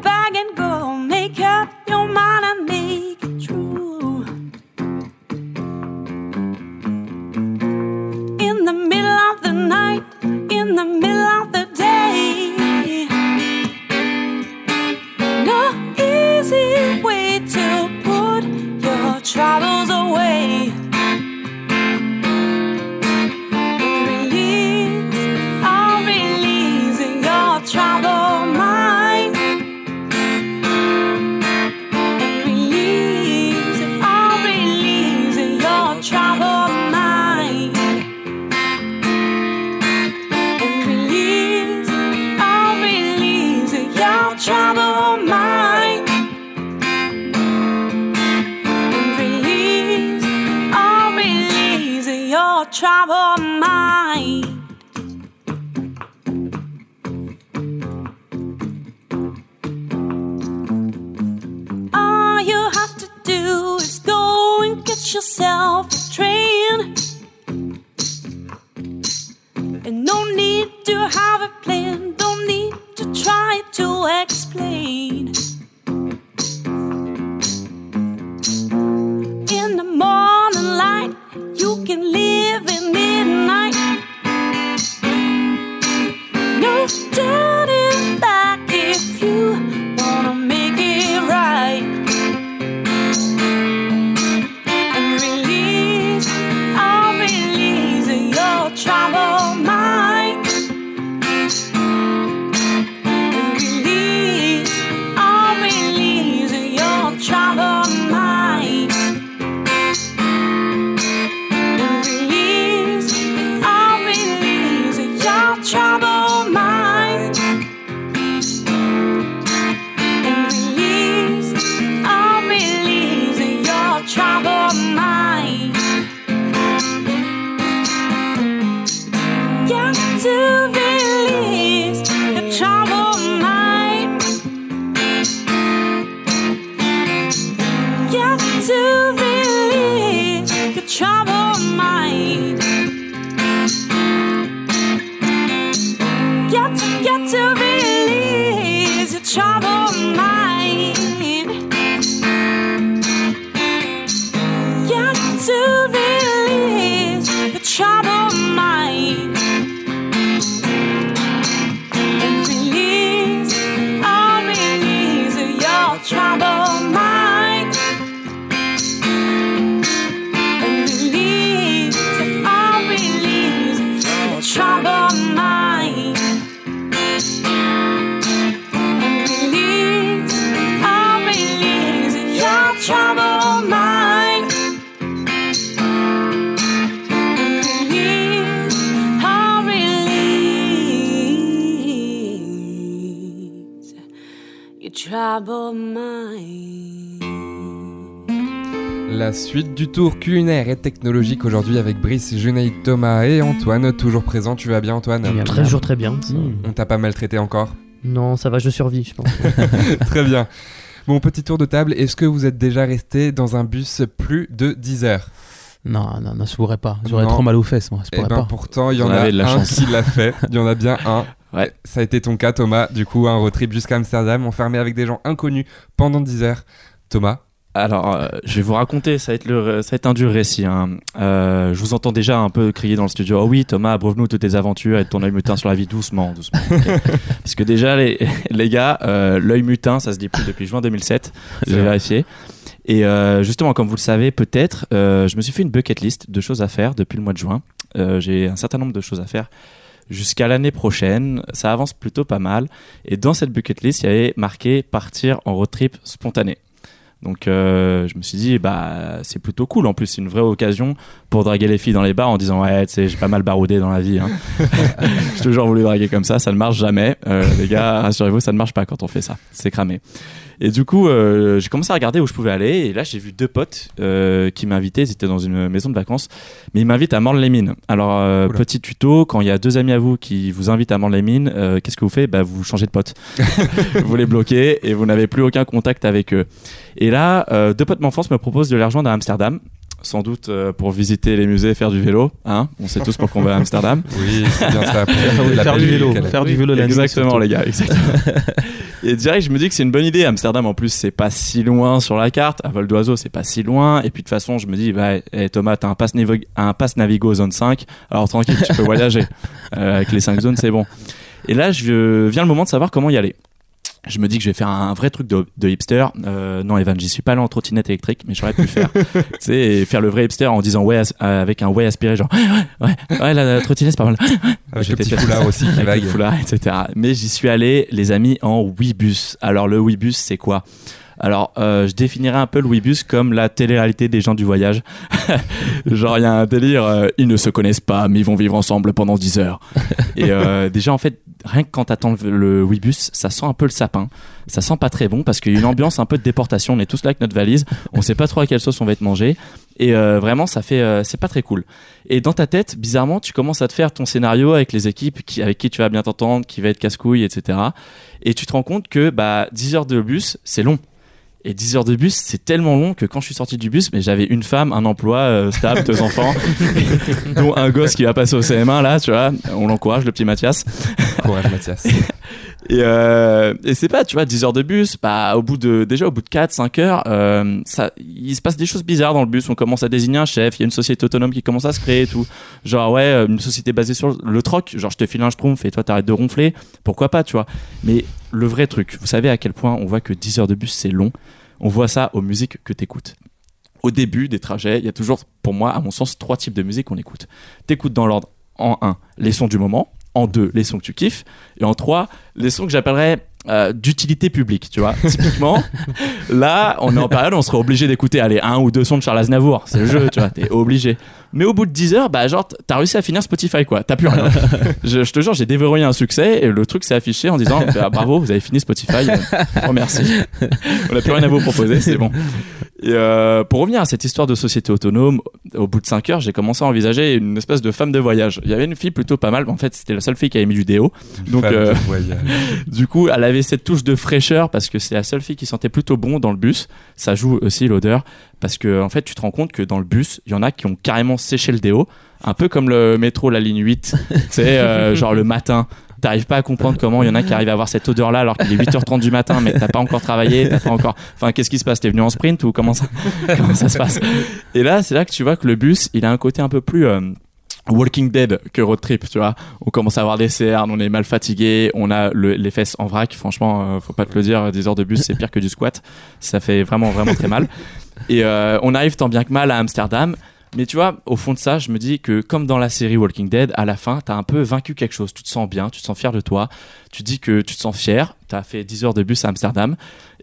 La suite du tour culinaire et technologique aujourd'hui avec Brice, Junaïd, Thomas et Antoine, toujours présent. Tu vas bien Antoine Bien. Très jour très bien. Mmh. On t'a pas maltraité encore Non, ça va, je survis, je pense. Très bien. Bon, petit tour de table. Est-ce que vous êtes déjà resté dans un bus plus de 10 heures Non, non, non, je pourrais pas. J'aurais trop mal aux fesses, moi. Je Eh pourrais ben pas. pourtant, il y en a avez de la un chance. qui l'a fait. Il y en a bien un. Ouais. Ça a été ton cas, Thomas. Du coup, un road trip jusqu'à Amsterdam, enfermé avec des gens inconnus pendant 10 heures. Thomas Alors, euh, je vais vous raconter, ça va être, le, ça va être un dur récit. hein. Euh, je vous entends déjà un peu crier dans le studio Oh oui, Thomas, abreuve-nous toutes tes aventures et ton œil mutin sur la vie doucement, doucement. Parce que déjà, les, les gars, euh, l'œil mutin, ça se dit plus depuis juin 2007. C'est J'ai vérifié. Et justement, comme vous le savez peut-être, je me suis fait une bucket list de choses à faire depuis le mois de juin. J'ai un certain nombre de choses à faire jusqu'à l'année prochaine. Ça avance plutôt pas mal. Et dans cette bucket list, il y avait marqué partir en road trip spontané. Donc euh, je me suis dit bah c'est plutôt cool. En plus c'est une vraie occasion pour draguer les filles dans les bars en disant ouais tu sais j'ai pas mal baroudé dans la vie hein. j'ai toujours voulu draguer comme ça ça ne marche jamais. Euh, les gars rassurez-vous ça ne marche pas quand on fait ça. C'est cramé et du coup euh, j'ai commencé à regarder où je pouvais aller et là j'ai vu deux potes euh, qui m'invitaient. Ils étaient dans une maison de vacances mais ils m'invitent à Morne-les-Mines. Alors euh, petit tuto quand il y a deux amis à vous qui vous invitent à Morne-les-Mines qu'est-ce que vous faites? Bah vous changez de pote. Vous les bloquez et vous n'avez plus aucun contact avec eux. Et là, deux potes d'enfance me proposent de les rejoindre à Amsterdam. Sans doute euh, pour visiter les musées faire du vélo. Hein On sait tous pourquoi on va à Amsterdam. Oui, c'est bien ça. La faire du vélo, faire du vélo exactement, les gars. Exactement. et direct, je me dis que c'est une bonne idée. Amsterdam, en plus, c'est pas si loin sur la carte. À vol d'oiseau, c'est pas si loin. Et puis, de toute façon, je me dis, bah, eh, Thomas, t'as un pass, un pass Navigo zone 5. Alors, tranquille, tu peux voyager. Euh, avec les 5 zones, c'est bon. Et là, je viens le moment de savoir comment y aller. Je me dis que je vais faire un vrai truc de, de hipster. Euh, non, Evan, j'y suis pas allé en trottinette électrique, mais j'aurais pu le faire. tu sais, faire le vrai hipster en disant ouais, euh, avec un ouais aspiré, genre ouais, ouais, ouais, la, la trottinette c'est pas mal. Avec le petit foulard aussi qui avec le foulard, etc. Mais j'y suis allé, les amis, en Webus. Alors le Webus, c'est quoi? Alors, euh, je définirais un peu le Webus comme la télé-réalité des gens du voyage. Genre, il y a un délire, euh, ils ne se connaissent pas, mais ils vont vivre ensemble pendant 10 heures. Et euh, déjà, en fait, rien que quand t'attends le, le ça sent un peu le sapin. Ça sent pas très bon parce qu'il y a une ambiance un peu de déportation. On est tous là avec notre valise, on sait pas trop à quelle sauce on va être mangé. Et euh, vraiment, ça fait, euh, c'est pas très cool. Et dans ta tête, bizarrement, tu commences à te faire ton scénario avec les équipes qui, avec qui tu vas bien t'entendre, qui va être casse-couille, etc. Et tu te rends compte que bah, 10 heures de bus, c'est long. Et 10 heures de bus, c'est tellement long que quand je suis sorti du bus, mais j'avais une femme, un emploi euh, stable, deux enfants, dont un gosse qui va passer au CM1 là, tu vois. On l'encourage, le petit Mathias. euh, et c'est pas, tu vois, 10 heures de bus, bah, au bout de, déjà au bout de 4, 5 heures, euh, ça, il se passe des choses bizarres dans le bus. On commence à désigner un chef, il y a une société autonome qui commence à se créer et tout. Genre, ouais, euh, une société basée sur le troc, genre, je te file un schtroumpf et toi t'arrêtes de ronfler. Pourquoi pas, tu vois. Mais le vrai truc, vous savez à quel point on voit que 10 heures de bus c'est long. On voit ça aux musiques que t'écoutes. Au début des trajets, il y a toujours, pour moi, à mon sens, trois types de musique qu'on écoute. T'écoutes dans l'ordre, en 1, les sons du moment, en 2, les sons que tu kiffes, et en 3, les sons que j'appellerais euh, d'utilité publique, tu vois. Typiquement, là, on est en période on serait obligé d'écouter, allez, un ou deux sons de Charles Aznavour, c'est le jeu, tu vois, t'es obligé. Mais au bout de 10 heures, bah, genre, t'as réussi à finir Spotify, quoi. T'as plus rien. je, je te jure, j'ai déverrouillé un succès et le truc s'est affiché en disant, bah, bravo, vous avez fini Spotify. Oh, merci. on n'a plus rien à vous proposer, c'est bon. Et euh, pour revenir à cette histoire de société autonome, au bout de 5 heures, j'ai commencé à envisager une espèce de femme de voyage. Il y avait une fille plutôt pas mal. En fait, c'était la seule fille qui avait mis du déo. Donc, Femme de euh, voyage. du coup, elle avait cette touche de fraîcheur parce que c'est la seule fille qui sentait plutôt bon dans le bus. Ça joue aussi l'odeur parce que en fait, tu te rends compte que dans le bus, il y en a qui ont carrément séché le déo, un peu comme le métro, la ligne 8. tu sais, euh, genre le matin. T'arrives pas à comprendre comment il y en a qui arrivent à avoir cette odeur-là alors qu'il est 8h30 du matin, mais t'as pas encore travaillé, t'as pas encore. Enfin, qu'est-ce qui se passe? T'es venu en sprint ou comment ça, comment ça se passe? Et là, c'est là que tu vois que le bus, il a un côté un peu plus. euh, Walking Dead que road trip, tu vois. On commence à avoir des cernes, on est mal fatigué, on a le- les fesses en vrac. Franchement, euh, faut pas te le dire, 10 heures de bus, c'est pire que du squat. Ça fait vraiment, vraiment très mal. Et euh, on arrive tant bien que mal à Amsterdam. Mais tu vois, au fond de ça, je me dis que comme dans la série Walking Dead, à la fin, t'as un peu vaincu quelque chose. Tu te sens bien, tu te sens fier de toi. Tu dis que tu te sens fier. T'as fait 10 heures de bus à Amsterdam.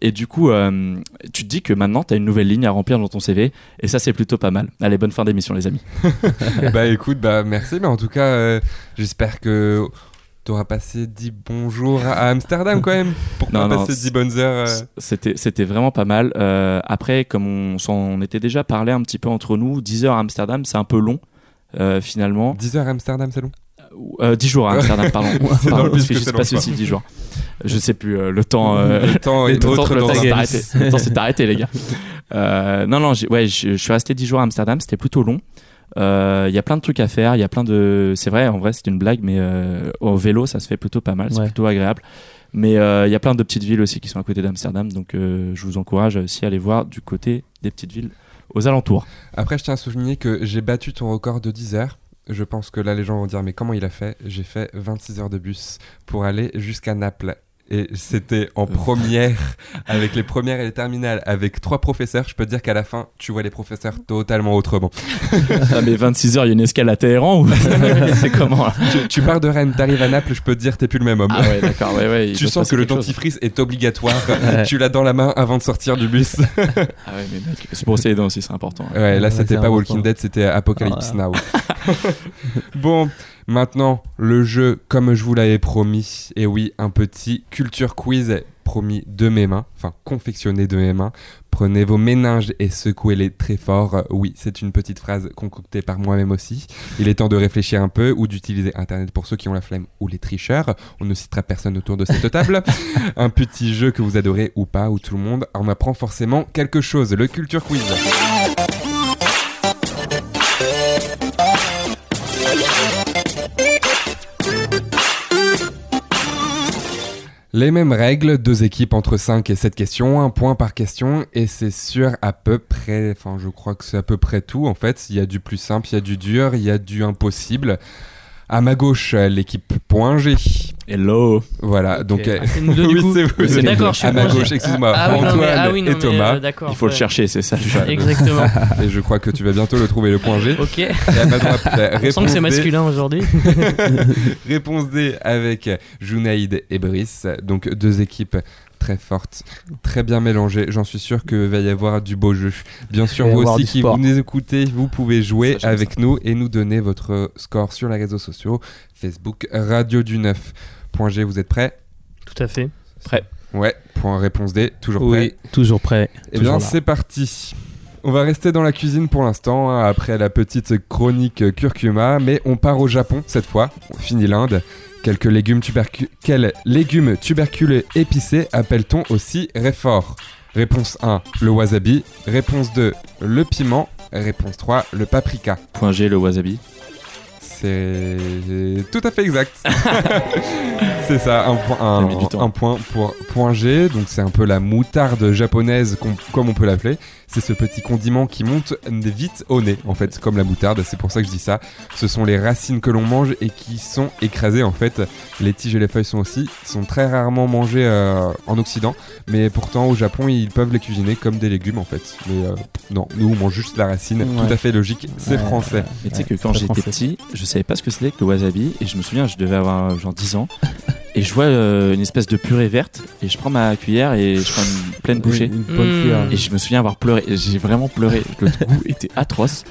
Et du coup, euh, tu te dis que maintenant, t'as une nouvelle ligne à remplir dans ton CV. Et ça, c'est plutôt pas mal. Allez, bonne fin d'émission, les amis. bah écoute, bah merci, mais en tout cas, euh, j'espère que t'auras passé 10 bons jours à Amsterdam quand même. Pourquoi Non, non, passer c'est- 10 bonnes heures euh, C'était, c'était vraiment pas mal. Euh, après, comme on s'en était déjà parlé un petit peu entre nous, 10 heures à Amsterdam, c'est un peu long. euh, finalement, 10 heures à Amsterdam, c'est long? Euh, 10 jours à Amsterdam, pardon. Je fais que juste c'est pas ceci, 10 jours. Je sais plus, euh, le temps. euh, Le temps le est arrêté. Le temps s'est arrêté, les gars. Euh, non, non, ouais, je, je suis resté 10 jours à Amsterdam, c'était plutôt long. Euh, Il y a plein de trucs à faire, il y a plein de. C'est vrai, en vrai, c'est une blague, mais euh, au vélo, ça se fait plutôt pas mal, c'est Ouais. plutôt agréable. Mais euh, il y a plein de petites villes aussi qui sont à côté d'Amsterdam, donc euh, je vous encourage aussi à aller voir du côté des petites villes aux alentours. Après, je tiens à souligner que j'ai battu ton record de 10 heures. Je pense que là, les gens vont dire, mais comment il a fait? J'ai fait 26 heures de bus pour aller jusqu'à Naples. Et c'était en première, avec les premières et les terminales, avec trois professeurs. Je peux te dire qu'à la fin, tu vois les professeurs totalement autrement. ah, mais 26 heures, il y a une escale à Téhéran ou c'est comment? Tu, tu pars de Rennes, t'arrives à Naples, je peux te dire, t'es plus le même homme. Ah ouais, d'accord, ouais, ouais. tu sens que le chose. dentifrice est obligatoire. tu l'as dans la main avant de sortir du bus. Ah ouais, mais mec, se brosser les dents aussi, c'est important. Ouais, là Ouais, c'était pas important. Walking Dead, c'était Apocalypse Ah. Now. bon, maintenant le jeu comme je vous l'avais promis. Et oui, un petit culture quiz promis de mes mains, enfin confectionné de mes mains. Prenez vos méninges et secouez-les très fort. Oui, c'est une petite phrase concoctée par moi-même aussi. Il est temps de réfléchir un peu ou d'utiliser Internet pour ceux qui ont la flemme ou les tricheurs. On ne citera personne autour de cette table. un petit jeu que vous adorez ou pas, où tout le monde en apprend forcément quelque chose. Le culture quiz. Les mêmes règles, deux équipes entre 5 et 7 questions, un point par question, et c'est sur à peu près, enfin je crois que c'est à peu près tout en fait. Il y a du plus simple, il y a du dur, il y a du impossible. À ma gauche, l'équipe point G. Hello. Voilà, donc... euh, Ah, c'est du oui, c'est D'accord, deux. je suis À ma gauche, excuse-moi, Ah, oui, non, mais- Antoine ah oui, non, et mais, Thomas. euh, d'accord. Il faut le chercher, c'est ça. le. Exactement. Et je crois que tu vas bientôt le trouver, le point G. ok. Et à ma droite, la On sent réponse que c'est D. masculin aujourd'hui. Réponse D avec Junaïd et Brice. Donc deux équipes très fortes, très bien mélangées. J'en suis sûr que va y avoir du beau jeu. Bien sûr, vous aussi qui sport. vous nous écoutez, vous pouvez jouer Ça, avec nous et nous donner votre score sur les réseaux sociaux. Facebook Radio du 9. Point G, vous êtes prêts Tout à fait. Ouais. Point réponse D, toujours prêt Oui, toujours prêt. Eh bien, c'est parti. On va rester dans la cuisine pour l'instant, hein, après la petite chronique curcuma, mais on part au Japon cette fois. On finit l'Inde. Quelques légumes tubercu- Quels légumes tuberculeux épicés appelle-t-on aussi réfort? Réponse 1, le wasabi. Réponse 2, le piment. Réponse 3, le paprika. Point G, le wasabi. C'est tout à fait exact. C'est ça, un point, un, point pour point G. Donc c'est un peu la moutarde japonaise, comme on peut l'appeler. C'est ce petit condiment qui monte vite au nez, en fait, comme la moutarde. C'est pour ça que je dis ça. Ce sont les racines que l'on mange et qui sont écrasées, en fait. Les tiges et les feuilles sont aussi, sont très rarement mangées euh, en Occident, mais pourtant au Japon ils peuvent les cuisiner comme des légumes, en fait. Mais euh, non, nous on mange juste la racine. Ouais. Tout à fait logique. C'est Ouais. français. Mais tu sais que quand j'étais petit, je savais pas ce que c'était que le wasabi. Et je me souviens, je devais avoir euh, genre 10 ans. Et je vois euh, une espèce de purée verte. Et je prends ma cuillère et je prends une pleine bouchée. Une bonne Mmh. cuillère. Et je me souviens avoir pleuré. J'ai vraiment pleuré. Le goût était atroce.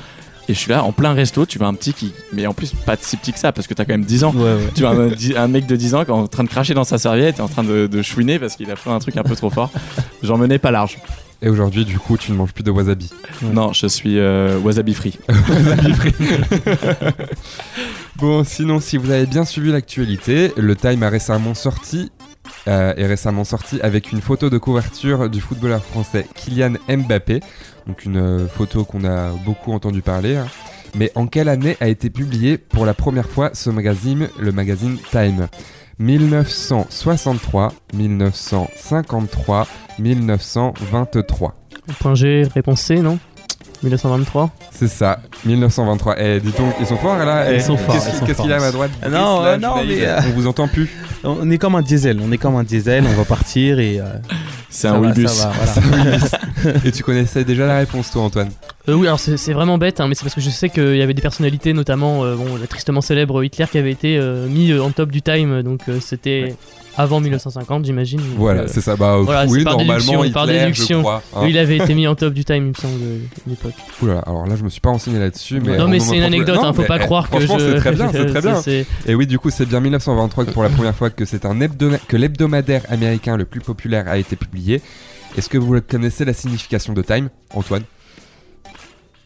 Et je suis là en plein resto. Tu vois un petit qui. Mais en plus, pas si petit que ça parce que t'as quand même 10 ans. Ouais, ouais. Tu vois un, mec de 10 ans qui est en train de cracher dans sa serviette et en train de, de chouiner parce qu'il a fait un truc un peu trop fort. J'en menais pas large. Et aujourd'hui, du coup, tu ne manges plus de wasabi. Ouais. Non, je suis euh, wasabi free. Bon, sinon, si vous avez bien suivi l'actualité, le Time a récemment sorti. euh, est récemment sorti avec une photo de couverture du footballeur français Kylian Mbappé, donc une euh, photo qu'on a beaucoup entendu parler. hein. Mais en quelle année a été publié pour la première fois ce magazine, le magazine Time? 1963, 1953, 1923. Point G, réponse C, non? 1923 C'est ça, 1923. Eh, dis donc, ils sont forts là Ils Eh, sont forts, Qu'est-ce ils qu'il sont qu'est-ce qu'il y a à ma droite? Ah non, là, euh, non, mais, euh, On vous entend plus On est comme un diesel, on est comme un diesel, on va partir et. euh, C'est un va, voilà. Et tu connaissais déjà la réponse, toi, Antoine Euh, oui, alors c'est vraiment bête, hein, mais c'est parce que je sais qu'il y avait des personnalités, notamment euh, bon, le tristement célèbre Hitler, qui avait été euh, mis euh, en top du Time, donc euh, c'était avant 1950, j'imagine. Voilà, euh, c'est ça. Bah, voilà, oui, par normalement, déduction, par Hitler, déduction. je crois. hein. oui, il avait été mis en top du Time, il me semble, de l'époque. Là, alors là, je me suis pas renseigné là-dessus. Mais non, on mais c'est une anecdote, Non, hein, faut pas eh, croire que Franchement, je. c'est très bien, c'est très bien. Et oui, du coup, c'est bien 1923 que pour la première fois que c'est un hebdoma- que l'hebdomadaire américain le plus populaire a été publié. Est-ce que vous connaissez la signification de Time, Antoine?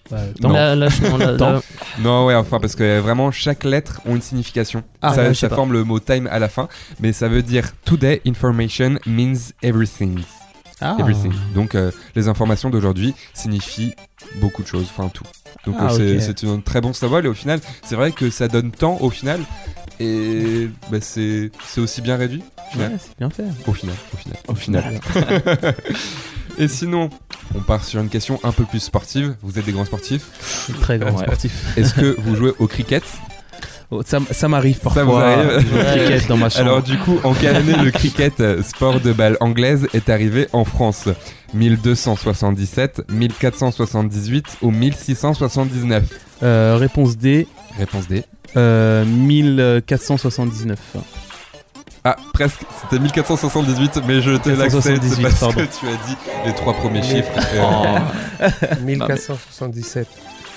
Bah, Non. Là, là, je- non, là- Temps. là- Non, ouais, enfin, parce que vraiment, chaque lettre a une signification. Ah, ça ouais, forme le mot time à la fin, mais ça veut dire Today information means everything. Ah. Everything. Donc, euh, les informations d'aujourd'hui signifient beaucoup de choses, enfin tout. Donc, Ah, euh, c'est ok. c'est un très bon symbole, et au final, c'est vrai que ça donne temps au final, et bah, c'est aussi bien réduit au final. Ouais, c'est bien fait. Au final, au final. Au final. Et sinon, on part sur une question un peu plus sportive. Vous êtes des grands sportifs. Très grand Ouais. sportif. Est-ce que vous jouez au cricket Oh, ça ça m'arrive Ça parfois. vous arrive de jouer au cricket dans ma chambre. Alors du coup, en quelle année le cricket, euh, sport de balle anglaise, est arrivé en France? 1277, 1478 ou 1679 Euh, réponse D, Réponse D. euh, 1479. Ah, presque, c'était 1478, mais je te l'accepte 1478, parce pardon. que tu as dit les trois premiers chiffres. Euh, Oh. 1477.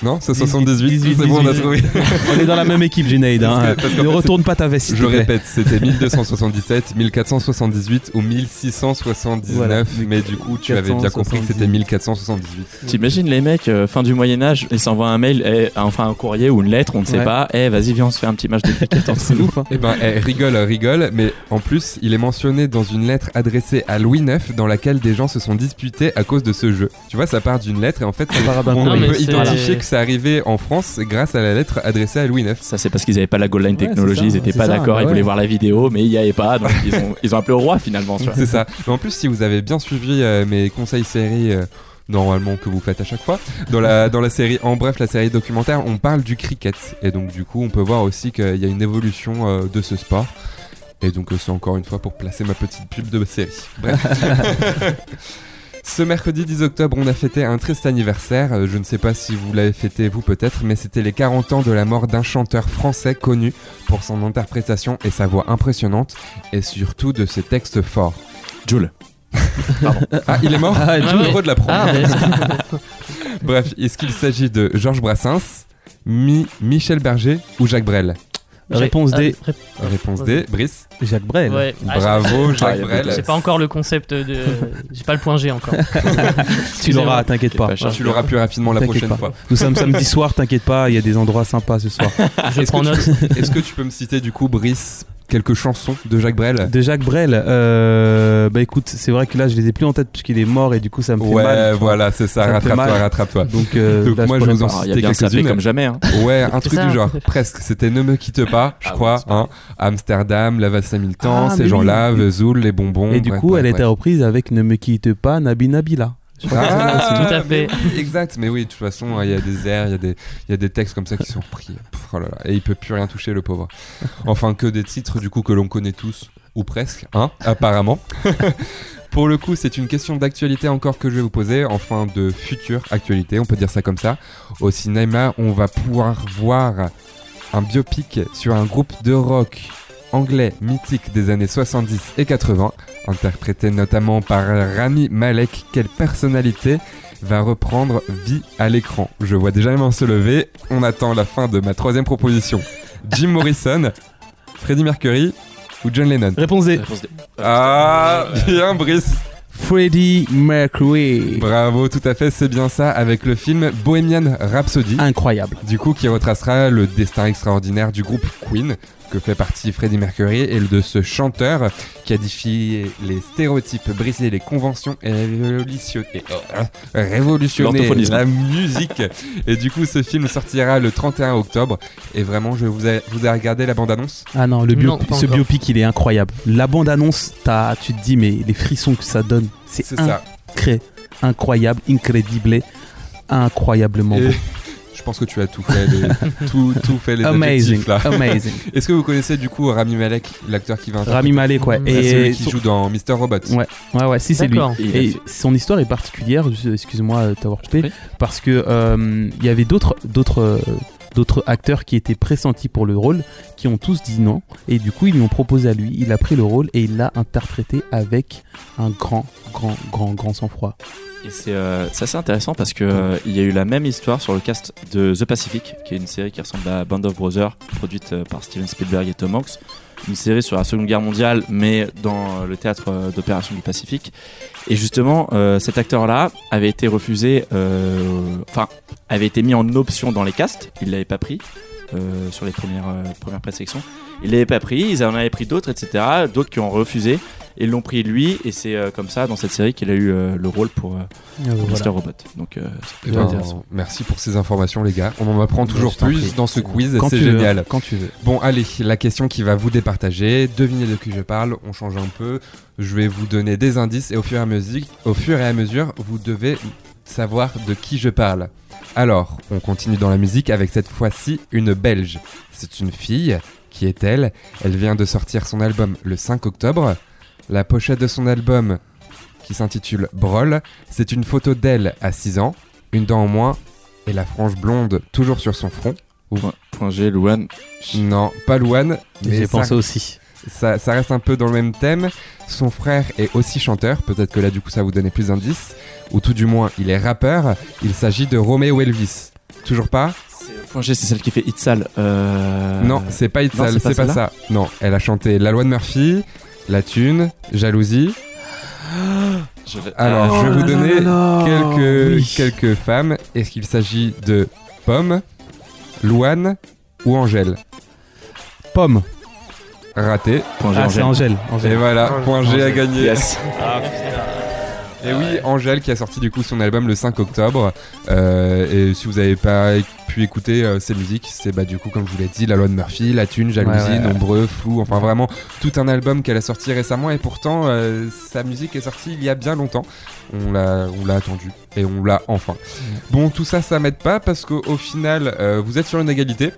Non, c'est 78, 18, c'est bon, on a 18. trouvé. On est dans la même équipe, Junaid. Hein. ne retourne pas ta veste, Je répète, c'était 1277, 1478 ou 1679, Voilà. mais du coup, tu avais bien compris que c'était 1478. T'imagines les mecs, euh, fin du Moyen-Âge, ils s'envoient un mail, eh, enfin un courrier ou une lettre, on ne sait Ouais. pas, eh vas-y, viens, on se fait un petit match de cricket C'est ouf. Hein. Eh ben, eh, rigole, rigole, mais en plus, il est mentionné dans une lettre adressée à Louis IX dans laquelle des gens se sont disputés à cause de ce jeu. Tu vois, ça part d'une lettre et en fait, Ça part d'un on peut identifier que c'est arrivé en France grâce à la lettre adressée à Louis IX. Ça, c'est parce qu'ils n'avaient pas la goal line Ouais, ils ça, étaient c'est pas d'accord, ils voulaient voir la vidéo, mais il n'y avait pas, donc ils ont, ils ont appelé au roi finalement. C'est ça. Mais en plus, si vous avez bien suivi euh, mes conseils séries. euh, Normalement que vous faites à chaque fois. Dans la, dans la série, en bref, la série documentaire, on parle du cricket. Et donc du coup, on peut voir aussi qu'il y a une évolution euh, de ce sport. Et donc c'est encore une fois pour placer ma petite pub de série. Bref. Ce mercredi 10 octobre, on a fêté un triste anniversaire. Euh, Je ne sais pas si vous l'avez fêté vous peut-être, mais c'était les 40 ans de la mort d'un chanteur français connu pour son interprétation et sa voix impressionnante, et surtout de ses textes forts. Jules. Ah, il est mort Ah, Je suis ouais. heureux de l'apprendre. Ah, Bref, est-ce qu'il s'agit de Georges Brassens, Mi- Michel Berger ou Jacques Brel? Réponse D, Ah, ré- Réponse D, Brice. Jacques Brel. Ouais. Ah, Bravo, Jacques Brel. J'ai pas encore le concept de. J'ai pas le point G encore. Tu l'auras, t'inquiète pas. Tu l'auras plus rapidement la prochaine pas. fois. Nous sommes samedi soir, t'inquiète pas, il y a des endroits sympas ce soir. Je prends note. Est-ce que tu peux me citer du coup, Brice, quelques chansons de Jacques Brel. De Jacques Brel, euh, bah écoute, c'est vrai que là je les ai plus en tête puisqu'il est mort et du coup ça me fait Ouais, mal. tu vois. voilà, c'est ça. Rattrape-toi, rattrape-toi. Donc, euh, Donc là, moi, je vous en citer quelques-unes. comme jamais. Hein. Ouais, un truc ça. du genre, presque. C'était Ne me quitte pas, je Ah crois. ouais, hein. Amsterdam, La Vasse à mille temps, Ah, ces gens-là, oui. Vesoul, Les Bonbons. Et du bref, coup, bref, elle a été reprise avec Ne me quitte pas, Nabi Nabila. Je crois que. Ah, Tout à fait. oui, exact, mais oui, de toute façon, il y a des airs, il y, a des- il y a des textes comme ça qui sont pris. Pff, oh là là, et il peut plus rien toucher, le pauvre. Enfin, que des titres, du coup, que l'on connaît tous, ou presque, hein, apparemment. Pour le coup, c'est une question d'actualité encore que je vais vous poser, enfin de future actualité, on peut dire ça comme ça. Au cinéma, on va pouvoir voir un biopic sur un groupe de rock anglais mythique des années 70 et 80, interprété notamment par Rami Malek. Quelle personnalité va reprendre vie à l'écran? Je vois déjà les mains se lever. On attend la fin de ma troisième proposition. Jim Morrison, Freddie Mercury ou John Lennon? Réponse D. Réponse D. Ah, bien Brice Freddie Mercury. Bravo, tout à fait, c'est bien ça, avec le film Bohemian Rhapsody. Incroyable. Du coup, qui retracera le destin extraordinaire du groupe Queen, que fait partie Freddie Mercury, et de ce chanteur qui a défié les stéréotypes, brisé les conventions et révolutionné, euh, révolutionné la musique. Et du coup, ce film sortira le 31 octobre. Et vraiment, je vous ai, vous ai regardé la bande-annonce? Ah non, le bio- Non, pas ce encore. biopic il est incroyable. La bande annonce, t'as- tu te dis mais les frissons que ça donne, c'est incroyable, incredible, incroyablement Et beau. Je pense que tu as tout fait, les- tout, tout fait les Amazing, adjectifs là. amazing. Est-ce que vous connaissez du coup Rami Malek, l'acteur qui va Rami Malek, ouais. C'est celui Et qui son- joue dans Mr. Robot. Ouais. ouais, ouais, si c'est lui. Et fait- son histoire est particulière, excuse-moi euh, t'avoir coupé, parce que euh, il y avait d'autres d'autres euh, d'autres acteurs qui étaient pressentis pour le rôle, qui ont tous dit non, et du coup ils lui ont proposé à lui, il a pris le rôle et il l'a interprété avec un grand, grand, grand, grand sang-froid. Et c'est euh, c'est assez intéressant parce que euh, il y a eu la même histoire sur le cast de The Pacific, qui est une série qui ressemble à Band of Brothers, produite euh, par Steven Spielberg et Tom Hanks. Une série sur la Seconde Guerre mondiale, mais dans euh, le théâtre d'opération du Pacifique. Et justement, cet acteur-là avait été refusé, enfin, avait été mis en option dans les castes. Il l'avait pas pris sur les premières premières présélections. Il l'avait pas pris. Ils en avaient pris d'autres, etc. D'autres qui ont refusé. Et ils l'ont pris lui. Et c'est euh, comme ça dans cette série qu'il a eu euh, le rôle pour. euh, Mr. Robot. Donc euh, c'est plutôt Ben, intéressant. merci pour ces informations les gars. On en apprend toujours plus dans ce quiz, Quand c'est tu veux, génial. Quand tu veux. Bon allez, la question qui va vous départager, devinez de qui je parle, on change un peu. Je vais vous donner des indices et au fur et à mesure, au fur et à mesure vous devez savoir de qui je parle. Alors, on continue dans la musique avec cette fois-ci une Belge. C'est une fille. Qui est-elle Elle vient de sortir son album le 5 octobre. La pochette de son album, qui s'intitule Broll, c'est une photo d'elle à 6 ans, une dent en moins et la frange blonde toujours sur son front. Point, point G, Louane. Non, pas Louane, mais J'ai ça, pensé aussi. ça, ça reste un peu dans le même thème. Son frère est aussi chanteur, peut-être que là du coup ça vous donner plus d'indices, ou tout du moins il est rappeur. Il s'agit de Romeo Elvis. Toujours pas Point G, c'est celle qui fait Hit Sale. Euh... Non, c'est pas Itzal, c'est pas ça. Non, elle a chanté La loi de Murphy, La Thune, Jalousie. Je vais- Alors, Ah, je vais vous donner quelques, Oui. quelques femmes. Est-ce qu'il s'agit de Pomme, Louane ou Angèle Pomme. Raté. Point G, Ah, c'est Angèle. Angèle. Angèle. Et voilà, Angèle. point G à gagner. Yes. Et oui, Angèle qui a sorti du coup son album le 5 octobre. Euh, et si vous n'avez pas pu écouter euh, ses musiques, c'est bah du coup comme je vous l'ai dit, La Loi de Murphy, La Thune, Jalousie, Ouais, ouais, ouais. Nombreux, Flou, enfin vraiment tout un album qu'elle a sorti récemment et pourtant euh, sa musique est sortie il y a bien longtemps. On l'a, on l'a attendu et on l'a enfin. Bon, tout ça, ça m'aide pas parce qu'au final, euh, vous êtes sur une égalité.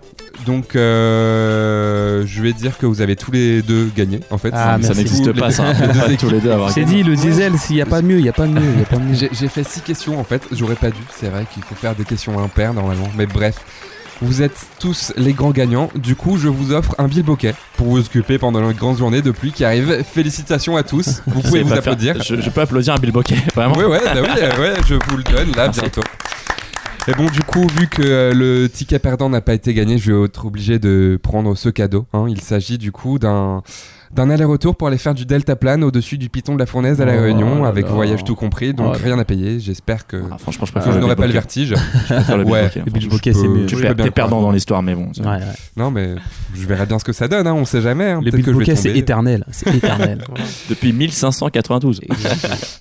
Donc, euh, je vais dire que vous avez tous les deux gagné en fait. Ah, Ça- n'existe pas, ça. les deux Tous équipes. les deux avoir J'ai dit le diesel, s'il n'y a pas mieux, il n'y a pas mieux, il y a pas mieux. J'ai j'ai fait six questions en fait, j'aurais pas dû, c'est vrai qu'il faut faire des questions impaires normalement, mais bref. Vous êtes tous les grands gagnants, du coup je vous offre un bilboquet pour vous occuper pendant la grande journée de pluie qui arrive. Félicitations à tous, vous pouvez vous applaudir. Je, je peux applaudir un Bill Bokeh, vraiment. Ouais ouais, bah oui, euh, ouais, je vous le donne là Merci. bientôt. Et bon du coup vu que euh, le ticket perdant n'a pas été gagné, je vais être obligé de prendre ce cadeau. hein. Il s'agit du coup d'un d'un aller-retour pour aller faire du deltaplane au-dessus du piton de la fournaise à la Oh Réunion avec là. voyage tout compris, donc Oh rien à payer. J'espère que, Ah, franchement, je que préfère je n'aurai pas le vertige. Je préfère le Ouais. Le beach bokeh, c'est mieux. Tu T'es perdant dans l'histoire, mais bon. c'est- Ouais, ouais. Non, mais je verrai bien ce que ça donne, hein, on sait jamais. hein, Le beach bokeh, c'est éternel. C'est éternel. Depuis 1592.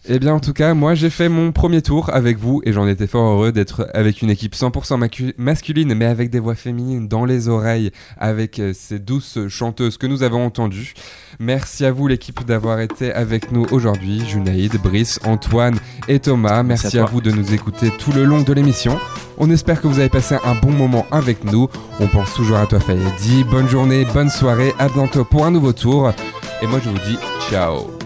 Eh bien, en tout cas, moi j'ai fait mon premier tour avec vous et j'en étais fort heureux d'être avec une équipe 100% macu- masculine, mais avec des voix féminines dans les oreilles, avec euh, ces douces chanteuses que nous avons entendues. Merci à vous, l'équipe, d'avoir été avec nous aujourd'hui. Junaïd, Brice, Antoine et Thomas. Merci, Merci à vous de nous écouter tout le long de l'émission. On espère que vous avez passé un bon moment avec nous. On pense toujours à toi, Fayedi. Bonne journée, bonne soirée. À bientôt pour un nouveau tour. Et moi, je vous dis ciao.